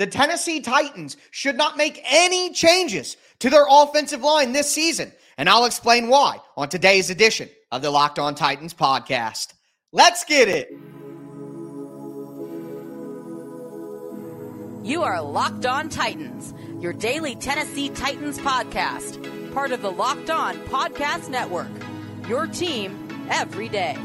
The Tennessee Titans should not make any changes to their offensive line this season, and I'll explain why on today's edition of the Locked On Titans podcast. Let's get it. You are Locked On Titans, your daily Tennessee Titans podcast, part of the Locked On Podcast Network. Your team every day.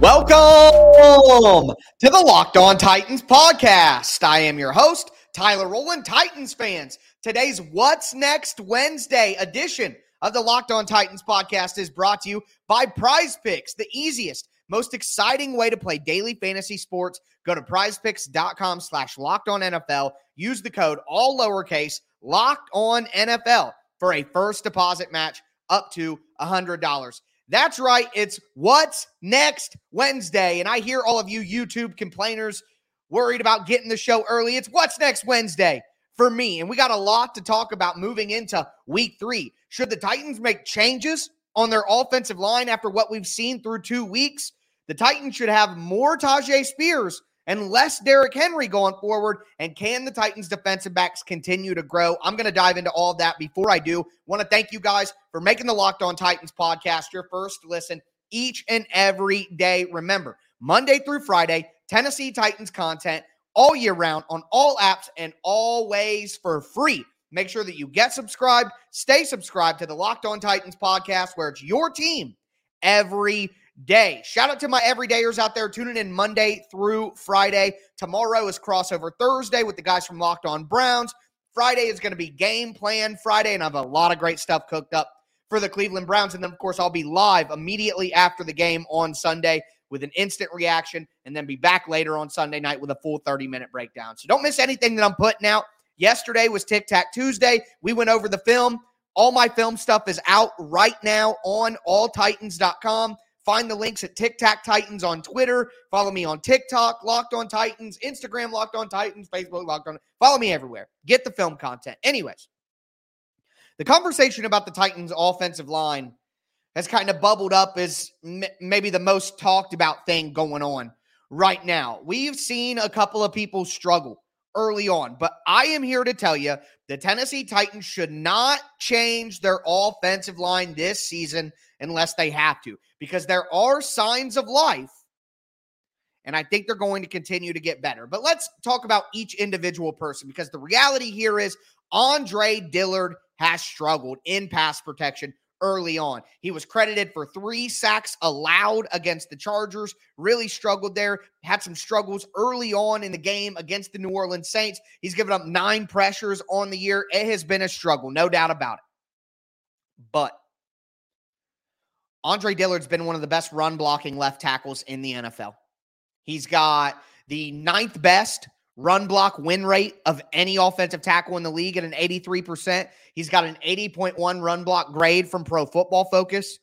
Welcome to the Locked On Titans podcast. I am your host, Tyler Rowland, Titans fans. Today's What's Next Wednesday edition of the Locked On Titans podcast is brought to you by Prize Picks, the easiest, most exciting way to play daily fantasy sports. Go to prizepicks.com slash locked on NFL. Use the code all lowercase locked on NFL for a first deposit match up to $100. That's right. It's What's Next Wednesday. And I hear all of you YouTube complainers worried about getting the show early. It's What's Next Wednesday for me. And we got a lot to talk about moving into week three. Should the Titans make changes on their offensive line after what we've seen through two weeks? The Titans should have more Tyjae Spears and less Derrick Henry going forward? And can the Titans defensive backs continue to grow? I'm going to dive into all of that. Before I do, want to thank you guys for making the Locked On Titans podcast your first listen each and every day. Remember, Monday through Friday, Tennessee Titans content all year round on all apps and always for free. Make sure that you get subscribed, stay subscribed to the Locked On Titans podcast, where it's your team every day. Shout out to my everydayers out there tuning in Monday through Friday. Tomorrow is crossover Thursday with the guys from Locked On Browns. Friday is going to be game plan Friday, and I have a lot of great stuff cooked up for the Cleveland Browns. And then, of course, I'll be live immediately after the game on Sunday with an instant reaction, and then be back later on Sunday night with a full 30 minute breakdown. So don't miss anything that I'm putting out. Yesterday was Tic Tac Tuesday. We went over the film. All my film stuff is out right now on alltitans.com. Find the links at Tic Tac Titans on Twitter. Follow me on TikTok, Locked on Titans, Instagram, Locked on Titans, Facebook, Locked on. Follow me everywhere. Get the film content. Anyways, the conversation about the Titans' offensive line has kind of bubbled up as m- maybe the most talked about thing going on right now. We've seen a couple of people struggle early on, but I am here to tell you the Tennessee Titans should not change their offensive line this season unless they have to, because there are signs of life. And I think they're going to continue to get better. But let's talk about each individual person because the reality here is Andre Dillard has struggled in pass protection early on. He was credited for three sacks allowed against the Chargers, really struggled there, had some struggles early on in the game against the New Orleans Saints. He's given up nine pressures on the year. It has been a struggle, no doubt about it. But Andre Dillard's been one of the best run blocking left tackles in the NFL. He's got the ninth best run block win rate of any offensive tackle in the league at an 83%. He's got an 80.1 run block grade from Pro Football Focus.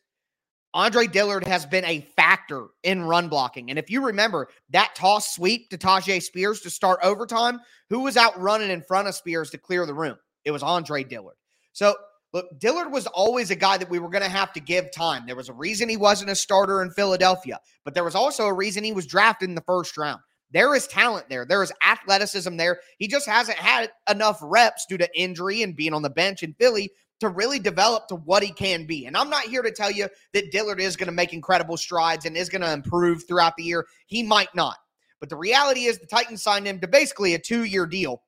Andre Dillard has been a factor in run blocking. And if you remember that toss sweep to Tyjae Spears to start overtime, who was out running in front of Spears to clear the room? It was Andre Dillard. So Look, Dillard was always a guy that we were going to have to give time. There was a reason he wasn't a starter in Philadelphia, but there was also a reason he was drafted in the first round. There is talent there. There is athleticism there. He just hasn't had enough reps due to injury and being on the bench in Philly to really develop to what he can be. And I'm not here to tell you that Dillard is going to make incredible strides and is going to improve throughout the year. He might not. But the reality is the Titans signed him to basically a two year deal,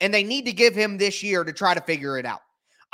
and they need to give him this year to try to figure it out.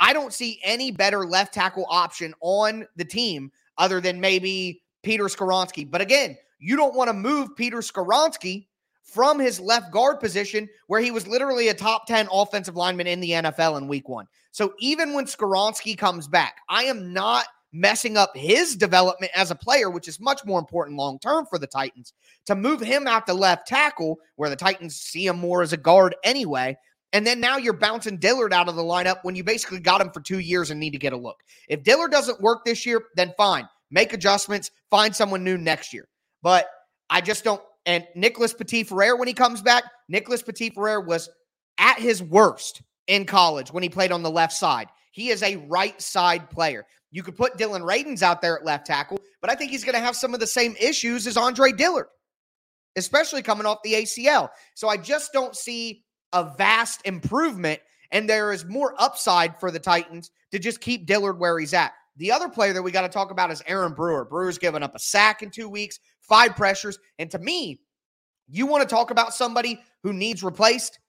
I don't see any better left tackle option on the team other than maybe Peter Skoronski. But again, you don't want to move Peter Skoronski from his left guard position where he was literally a top 10 offensive lineman in the NFL in week one. So even when Skoronski comes back, I am not messing up his development as a player, which is much more important long term for the Titans. To move him out to left tackle, where the Titans see him more as a guard anyway, and then now you're bouncing Dillard out of the lineup when you basically got him for two years and need to get a look. If Dillard doesn't work this year, then fine. Make adjustments, find someone new next year. But I just don't. And Nicholas Petit Frere, when he comes back, Nicholas Petit Frere was at his worst in college when he played on the left side. He is a right side player. You could put Dillon Radunz out there at left tackle, but I think he's going to have some of the same issues as Andre Dillard, especially coming off the ACL. So I just don't see a vast improvement, and there is more upside for the Titans to just keep Dillard where he's at. The other player that we got to talk about is Aaron Brewer. Brewer's given up a sack in two weeks, five pressures. And to me, you want to talk about somebody who needs replaced?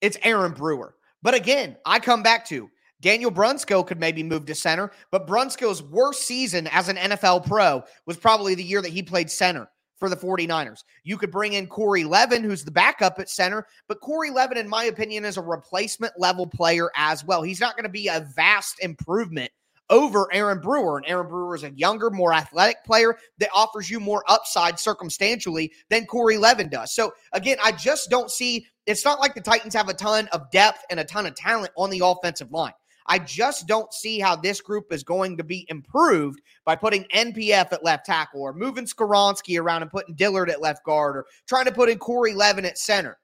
It's Aaron Brewer. But again, I come back to Daniel Brunskill could maybe move to center, but Brunskill's worst season as an NFL pro was probably the year that he played center for the 49ers. You could bring in Corey Levin, who's the backup at center, but Corey Levin, in my opinion, is a replacement level player as well. He's not going to be a vast improvement over Aaron Brewer. And Aaron Brewer is a younger, more athletic player that offers you more upside circumstantially than Corey Levin does. So again, I just don't see it's not like the Titans have a ton of depth and a ton of talent on the offensive line. I just don't see how this group is going to be improved by putting NPF at left tackle or moving Skoronski around and putting Dillard at left guard or trying to put in Corey Levin at center.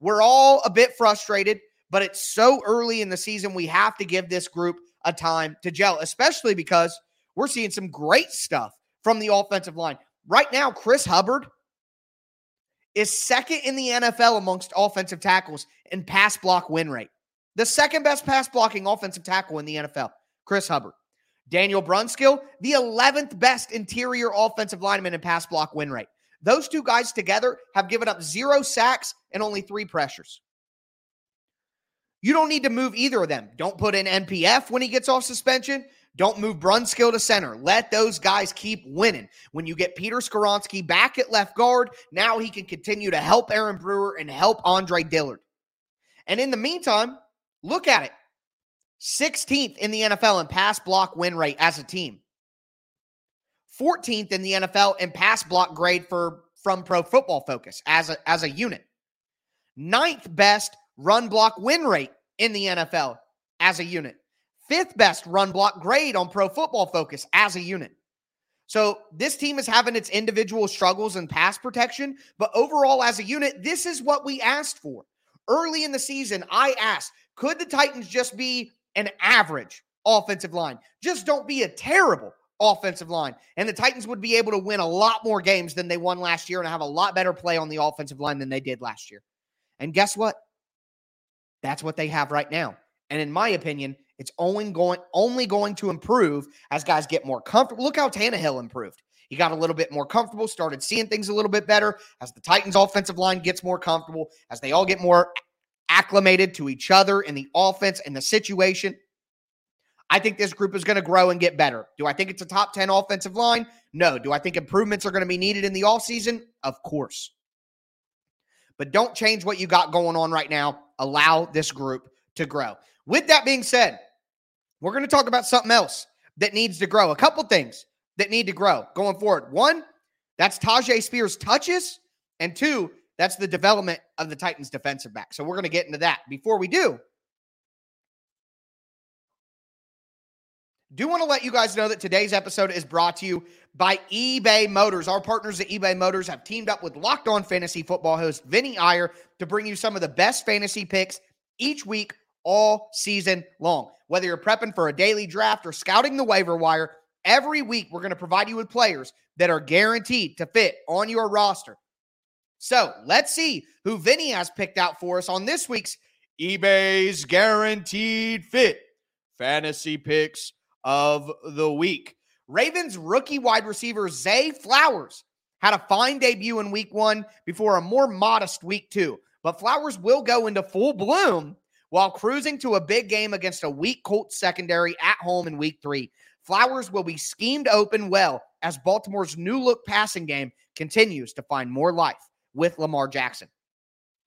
We're all a bit frustrated, but it's so early in the season. We have to give this group a time to gel, especially because we're seeing some great stuff from the offensive line. Right now, Chris Hubbard is second in the NFL amongst offensive tackles in pass block win rate. The second best pass blocking offensive tackle in the NFL, Chris Hubbard. Daniel Brunskill, the 11th best interior offensive lineman in pass block win rate. Those two guys together have given up zero sacks and only three pressures. You don't need to move either of them. Don't put in NPF when he gets off suspension. Don't move Brunskill to center. Let those guys keep winning. When you get Peter Skoronski back at left guard, now he can continue to help Aaron Brewer and help Andre Dillard. And in the meantime, look at it 16th in the NFL in pass block win rate as a team, 14th in the NFL in pass block grade for from Pro Football Focus as a, as a unit, ninth best run block win rate in the NFL as a unit. Fifth best run block grade on Pro Football Focus as a unit. So this team is having its individual struggles in pass protection, but overall, as a unit, this is what we asked for. Early in the season, I asked, could the Titans just be an average offensive line? Just don't be a terrible offensive line. And the Titans would be able to win a lot more games than they won last year and have a lot better play on the offensive line than they did last year. And guess what? That's what they have right now. And in my opinion, it's only going only going to improve as guys get more comfortable. Look how Tannehill improved. He got a little bit more comfortable, started seeing things a little bit better as the Titans' offensive line gets more comfortable, as they all get more acclimated to each other in the offense and the situation. I think this group is going to grow and get better. Do I think it's a top 10 offensive line? No. Do I think improvements are going to be needed in the offseason? Of course. But don't change what you got going on right now. Allow this group to grow. With that being said, we're going to talk about something else that needs to grow. A couple things that need to grow going forward. One, that's Tyjae Spears' touches. And two, that's the development of the Titans defensive back. So we're going to get into that. Before we do, do want to let you guys know that today's episode is brought to you by eBay Motors. Our partners at eBay Motors have teamed up with Locked On Fantasy Football host Vinny Iyer to bring you some of the best fantasy picks each week, all season long. Whether you're prepping for a daily draft or scouting the waiver wire, every week we're going to provide you with players that are guaranteed to fit on your roster. So let's see who Vinny has picked out for us on this week's eBay's Guaranteed Fit Fantasy Picks of the Week. Ravens rookie wide receiver Zay Flowers had a fine debut in week one before a more modest week two. But Flowers will go into full bloom while cruising to a big game against a weak Colts secondary at home in week three. Flowers will be schemed open well as Baltimore's new look passing game continues to find more life with Lamar Jackson.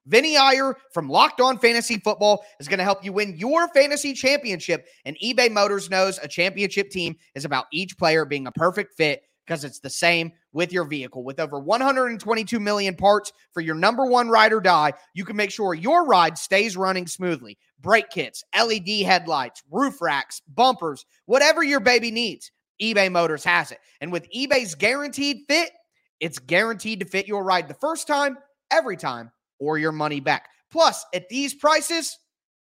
Vinny Iyer from Locked On Fantasy Football is going to help you win your fantasy championship. And eBay Motors knows a championship team is about each player being a perfect fit because it's the same with your vehicle. With over 122 million parts for your number one ride or die, you can make sure your ride stays running smoothly. Brake kits, LED headlights, roof racks, bumpers, whatever your baby needs, eBay Motors has it. And with eBay's guaranteed fit, it's guaranteed to fit your ride the first time, every time or your money back. Plus, at these prices,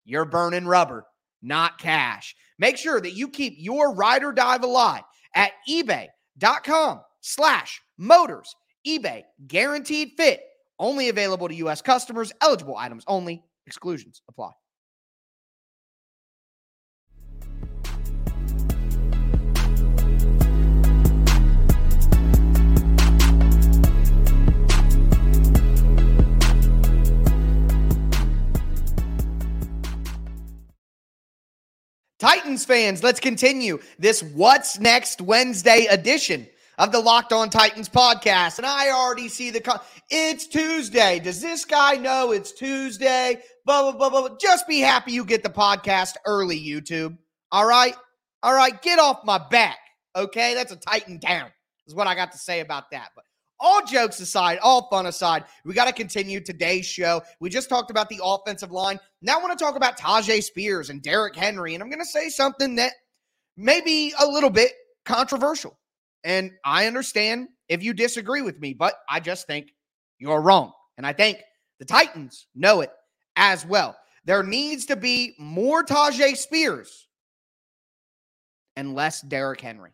you're burning rubber, not cash. Make sure that you keep your ride or dive alive at ebay.com slash motors. eBay guaranteed fit. Only available to U.S. customers. Eligible items only. Exclusions apply. Titans fans, let's continue this What's Next Wednesday edition of the Locked On Titans podcast. And I already see the it's Tuesday. Does this guy know it's Tuesday? Blah, blah, blah, blah. Just be happy you get the podcast early, YouTube. All right? All right, get off my back. Okay? That's a Titan down, is what I got to say about that. But all jokes aside, all fun aside, we got to continue today's show. We just talked about the offensive line. Now I want to talk about Tyjae Spears and Derrick Henry. And I'm going to say something that may be a little bit controversial. And I understand if you disagree with me, but I just think you're wrong. And I think the Titans know it as well. There needs to be more Tyjae Spears and less Derrick Henry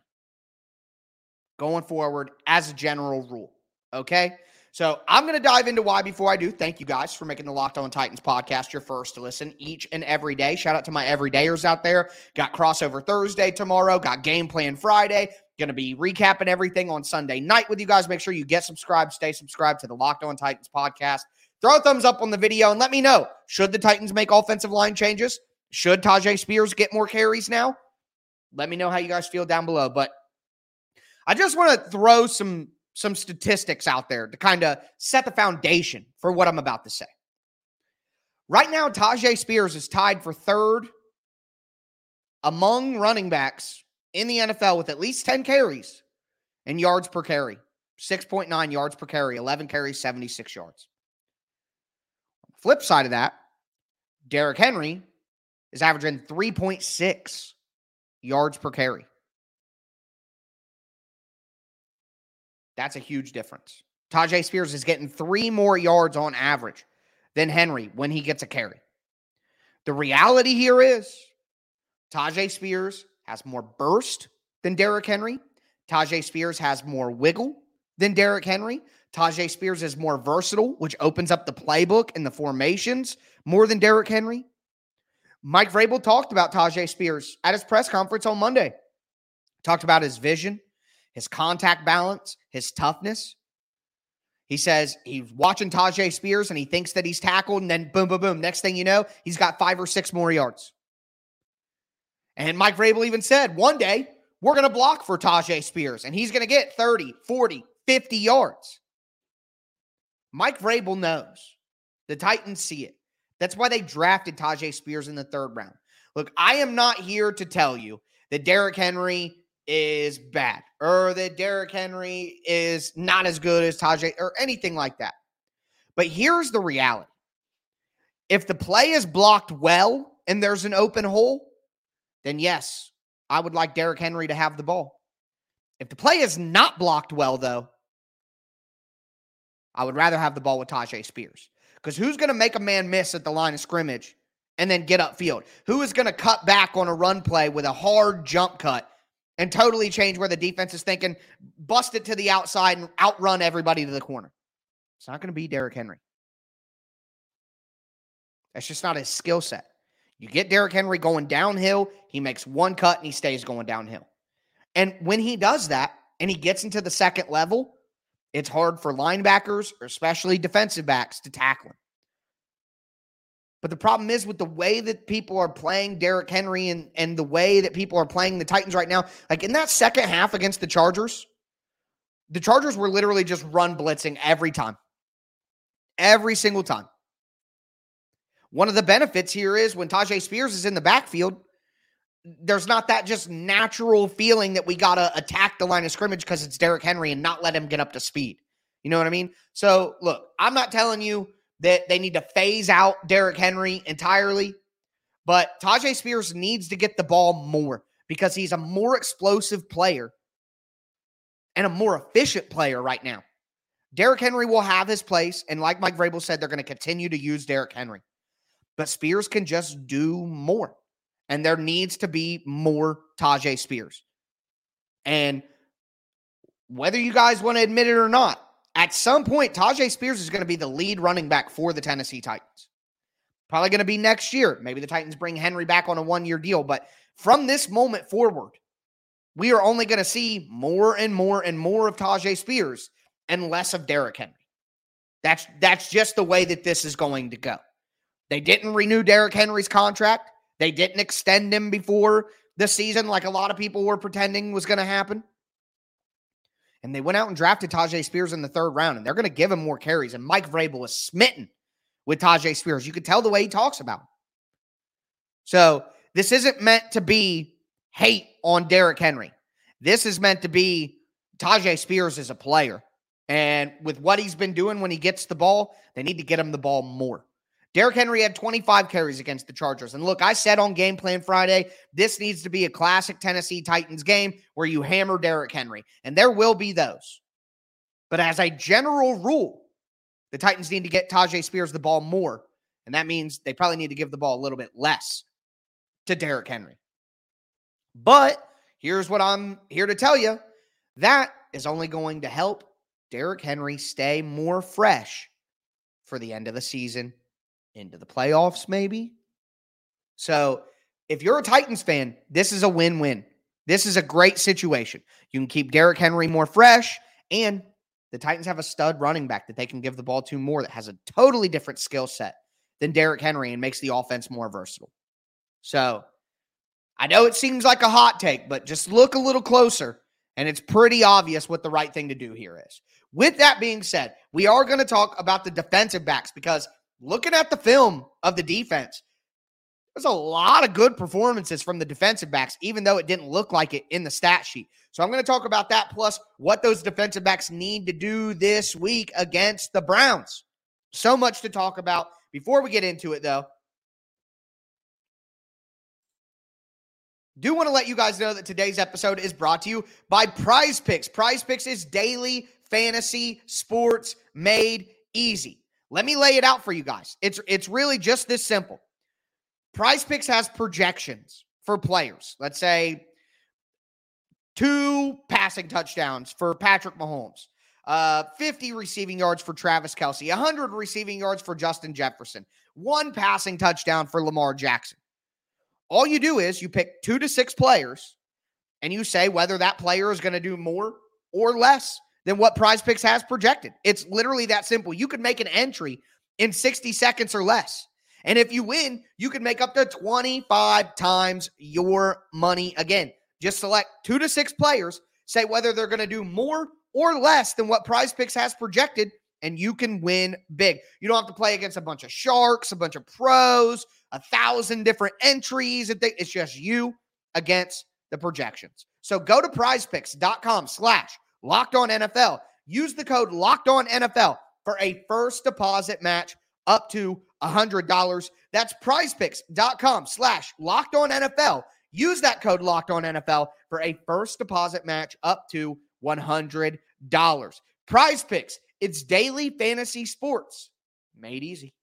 going forward as a general rule. Okay. So I'm going to dive into why before I do. Thank you guys for making the Locked On Titans podcast your first to listen each and every day. Shout out to my everydayers out there. Got crossover Thursday tomorrow, got game plan Friday. Going to be recapping everything on Sunday night with you guys. Make sure you get subscribed, stay subscribed to the Locked On Titans podcast. Throw a thumbs up on the video and let me know should the Titans make offensive line changes? Should Tyjae Spears get more carries now? Let me know how you guys feel down below. But I just want to throw some some statistics out there to kind of set the foundation for what I'm about to say. Right now, Tyjae Spears is tied for third among running backs in the NFL with at least 10 carries and yards per carry 6.9 yards per carry, 11 carries, 76 yards. On the flip side of that, Derrick Henry is averaging 3.6 yards per carry. That's a huge difference. Tyjae Spears is getting three more yards on average than Henry when he gets a carry. The reality here is Tyjae Spears has more burst than Derrick Henry. Tyjae Spears has more wiggle than Derrick Henry. Tyjae Spears is more versatile, which opens up the playbook and the formations more than Derrick Henry. Mike Vrabel talked about Tyjae Spears at his press conference on Monday. Talked about his vision, his contact balance, his toughness. He says he's watching Tyjae Spears and he thinks that he's tackled, and then boom, boom, boom. Next thing you know, he's got five or six more yards. And Mike Vrabel even said one day we're going to block for Tyjae Spears and he's going to get 30, 40, 50 yards. Mike Vrabel knows. The Titans see it. That's why they drafted Tyjae Spears in the third round. Look, I am not here to tell you that Derrick Henry is bad or that Derrick Henry is not as good as Tyjae or anything like that. But here's the reality if the play is blocked well and there's an open hole, then yes, I would like Derrick Henry to have the ball. If the play is not blocked well, though, I would rather have the ball with Tyjae Spears. Because who's going to make a man miss at the line of scrimmage and then get upfield? Who is going to cut back on a run play with a hard jump cut and totally change where the defense is thinking, bust it to the outside and outrun everybody to the corner? It's not going to be Derrick Henry. That's just not his skill set. You get Derrick Henry going downhill, he makes one cut and he stays going downhill. And when he does that and he gets into the second level, it's hard for linebackers, or especially defensive backs, to tackle him. But the problem is with the way that people are playing Derrick Henry and, and the way that people are playing the Titans right now, like in that second half against the Chargers, the Chargers were literally just run blitzing every time. Every single time. One of the benefits here is when Tyjae Spears is in the backfield, there's not that just natural feeling that we got to attack the line of scrimmage because it's Derrick Henry and not let him get up to speed. You know what I mean? So, look, I'm not telling you that they need to phase out Derrick Henry entirely, but Tyjae Spears needs to get the ball more because he's a more explosive player and a more efficient player right now. Derrick Henry will have his place. And like Mike Vrabel said, they're going to continue to use Derrick Henry. but Spears can just do more. And there needs to be more Tyjae Spears. And whether you guys want to admit it or not, at some point, Tyjae Spears is going to be the lead running back for the Tennessee Titans. Probably going to be next year. Maybe the Titans bring Henry back on a one year deal. But from this moment forward, we are only going to see more and more and more of Tyjae Spears and less of Derrick Henry. That's that's just the way that this is going to go. They didn't renew Derrick Henry's contract. They didn't extend him before the season, like a lot of people were pretending was going to happen. And they went out and drafted Tyjae Spears in the third round, and they're going to give him more carries. And Mike Vrabel is smitten with Tyjae Spears. You could tell the way he talks about him. So this isn't meant to be hate on Derrick Henry. This is meant to be Tyjae Spears as a player. And with what he's been doing when he gets the ball, they need to get him the ball more. Derrick Henry had 25 carries against the Chargers. And look, I said on Game Plan Friday, this needs to be a classic Tennessee Titans game where you hammer Derrick Henry. And there will be those. But as a general rule, the Titans need to get Tyjae Spears the ball more. And that means they probably need to give the ball a little bit less to Derrick Henry. But here's what I'm here to tell you that is only going to help Derrick Henry stay more fresh for the end of the season into the playoffs, maybe. So if you're a Titans fan, this is a win win. This is a great situation. You can keep Derrick Henry more fresh, and the Titans have a stud running back that they can give the ball to more that has a totally different skill set than Derrick Henry and makes the offense more versatile. So I know it seems like a hot take, but just look a little closer, and it's pretty obvious what the right thing to do here is. With that being said, we are going to talk about the defensive backs because looking at the film of the defense, there's a lot of good performances from the defensive backs, even though it didn't look like it in the stat sheet. So I'm going to talk about that plus what those defensive backs need to do this week against the Browns. So much to talk about. Before we get into it, though, do want to let you guys know that today's episode is brought to you by Prize Picks. Prize Picks is daily fantasy sports made easy. Let me lay it out for you guys. It's it's really just this simple. Prize Picks has projections for players. Let's say two passing touchdowns for Patrick Mahomes, uh, 50 receiving yards for Travis Kelce, 100 receiving yards for Justin Jefferson, one passing touchdown for Lamar Jackson. All you do is you pick two to six players and you say whether that player is going to do more or less than what Prize Picks has projected. It's literally that simple. You could make an entry in 60 seconds or less. And if you win, you can make up to 25 times your money again. Just select two to six players, say whether they're going to do more or less than what Prize Picks has projected, and you can win big. You don't have to play against a bunch of sharks, a bunch of pros, a thousand different entries. It's just you against the projections. So go to prizepicks.com slash Locked On NFL. Use the code Locked On NFL for a first deposit match up to $100. That's prizepicks.com slash locked on NFL. Use that code locked on NFL for a first deposit match up to $100. Prize picks, it's daily fantasy sports made easy.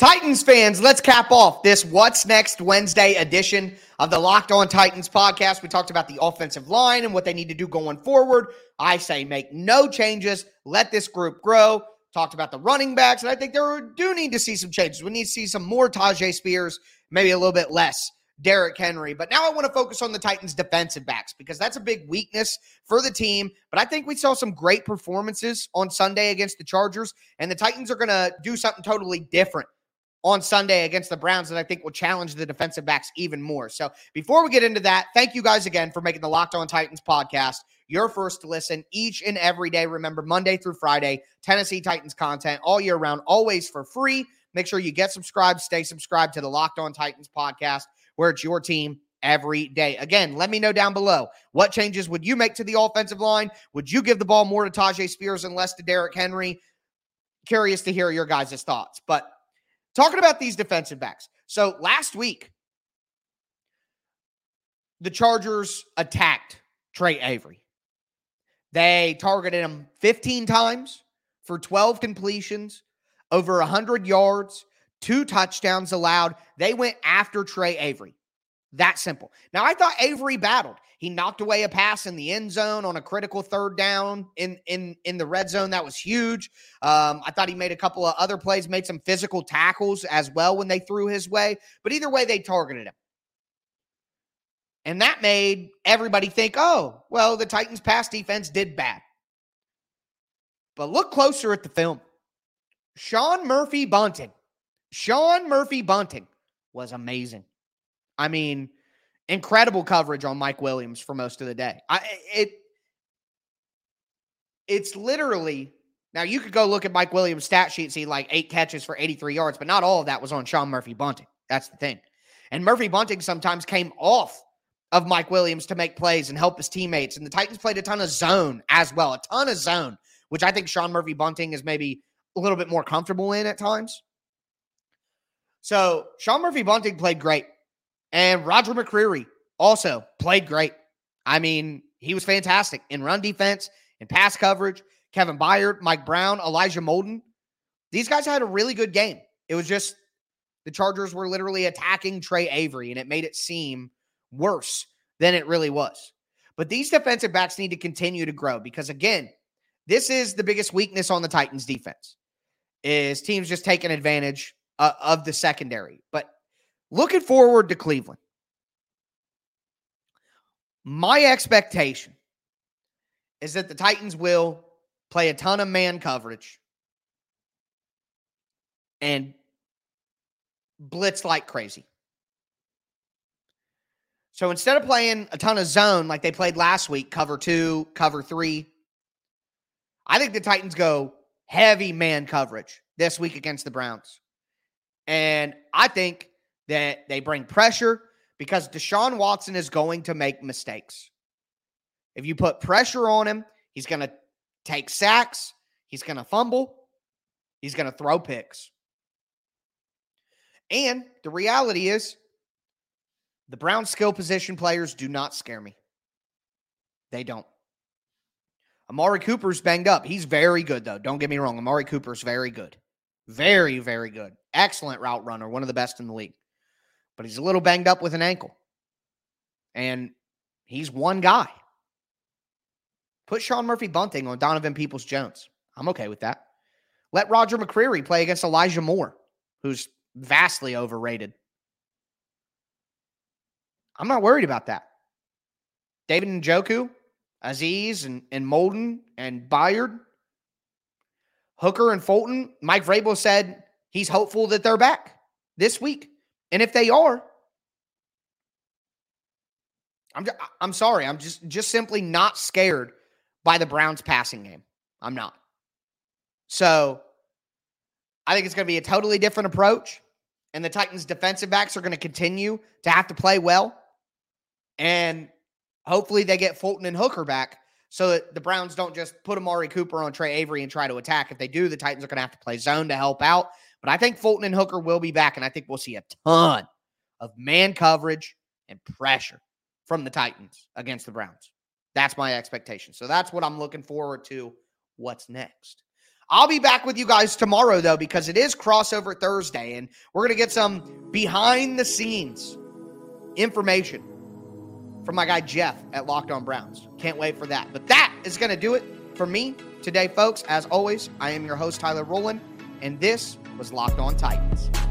Titans fans, let's cap off this What's Next Wednesday edition of the Locked On Titans podcast. We talked about the offensive line and what they need to do going forward. I say make no changes, let this group grow. Talked about the running backs, and I think there do need to see some changes. We need to see some more Tyjae Spears, maybe a little bit less Derrick Henry. But now I want to focus on the Titans' defensive backs because that's a big weakness for the team. But I think we saw some great performances on Sunday against the Chargers, and the Titans are going to do something totally different on Sunday against the Browns that I think will challenge the defensive backs even more. So before we get into that, thank you guys again for making the Locked On Titans podcast your first to listen each and every day. Remember, Monday through Friday, Tennessee Titans content all year round, always for free. Make sure you get subscribed, stay subscribed to the Locked On Titans podcast, where it's your team every day. Again, let me know down below what changes would you make to the offensive line? Would you give the ball more to Tyjae Spears and less to Derrick Henry? Curious to hear your guys' thoughts. But talking about these defensive backs. So last week, the Chargers attacked Tre Avery. They targeted him 15 times for 12 completions, over 100 yards, two touchdowns allowed. They went after Tre Avery. That simple. Now, I thought Avery battled. He knocked away a pass in the end zone on a critical third down in in in the red zone. That was huge. Um, I thought he made a couple of other plays, made some physical tackles as well when they threw his way. But either way, they targeted him. And that made everybody think, oh, well, the Titans' pass defense did bad. But look closer at the film. Sean Murphy Bunting. Sean Murphy Bunting was amazing. I mean, incredible coverage on Mike Williams for most of the day. I it it's literally now you could go look at Mike Williams' stat sheet, see like eight catches for 83 yards, but not all of that was on Sean Murphy Bunting. That's the thing. And Murphy Bunting sometimes came off of Mike Williams to make plays and help his teammates. And the Titans played a ton of zone as well, a ton of zone, which I think Sean Murphy Bunting is maybe a little bit more comfortable in at times. So Sean Murphy Bunting played great. And Roger McCreary also played great. I mean, he was fantastic in run defense, in pass coverage. Kevin Byard, Mike Brown, Elijah Molden. These guys had a really good game. It was just the Chargers were literally attacking Tre Avery, and it made it seem worse than it really was. But these defensive backs need to continue to grow because again, this is the biggest weakness on the Titans defense. Is teams just taking advantage uh, of the secondary. But looking forward to Cleveland. My expectation is that the Titans will play a ton of man coverage and blitz like crazy. So instead of playing a ton of zone like they played last week, cover two, cover three, I think the Titans go heavy man coverage this week against the Browns. And I think that they bring pressure because Deshaun Watson is going to make mistakes. If you put pressure on him, he's going to take sacks, he's going to fumble, he's going to throw picks. And the reality is, the Brown skill position players do not scare me. They don't. Amari Cooper's banged up. He's very good, though. Don't get me wrong. Amari Cooper's very good. Very, very good. Excellent route runner. One of the best in the league. But he's a little banged up with an ankle. And he's one guy. Put Sean Murphy Bunting on Donovan Peoples Jones. I'm okay with that. Let Roger McCreary play against Elijah Moore, who's vastly overrated. I'm not worried about that. David Njoku, Azeez, and, and Molden, and Byard, Hooker, and Fulton. Mike Vrabel said he's hopeful that they're back this week. And if they are, I'm I'm sorry. I'm just just simply not scared by the Browns passing game. I'm not. So I think it's going to be a totally different approach. And the Titans defensive backs are going to continue to have to play well. And hopefully they get Fulton and Hooker back so that the Browns don't just put Amari Cooper on Tre Avery and try to attack. If they do, the Titans are going to have to play zone to help out. But I think Fulton and Hooker will be back, and I think we'll see a ton of man coverage and pressure from the Titans against the Browns. That's my expectation. So that's what I'm looking forward to. What's next? I'll be back with you guys tomorrow, though, because it is crossover Thursday, and we're going to get some behind the scenes information from my guy Jeff at Locked On Browns. Can't wait for that. But that is going to do it for me today, folks. As always, I am your host, Tyler Rowland, and this was Locked On Titans.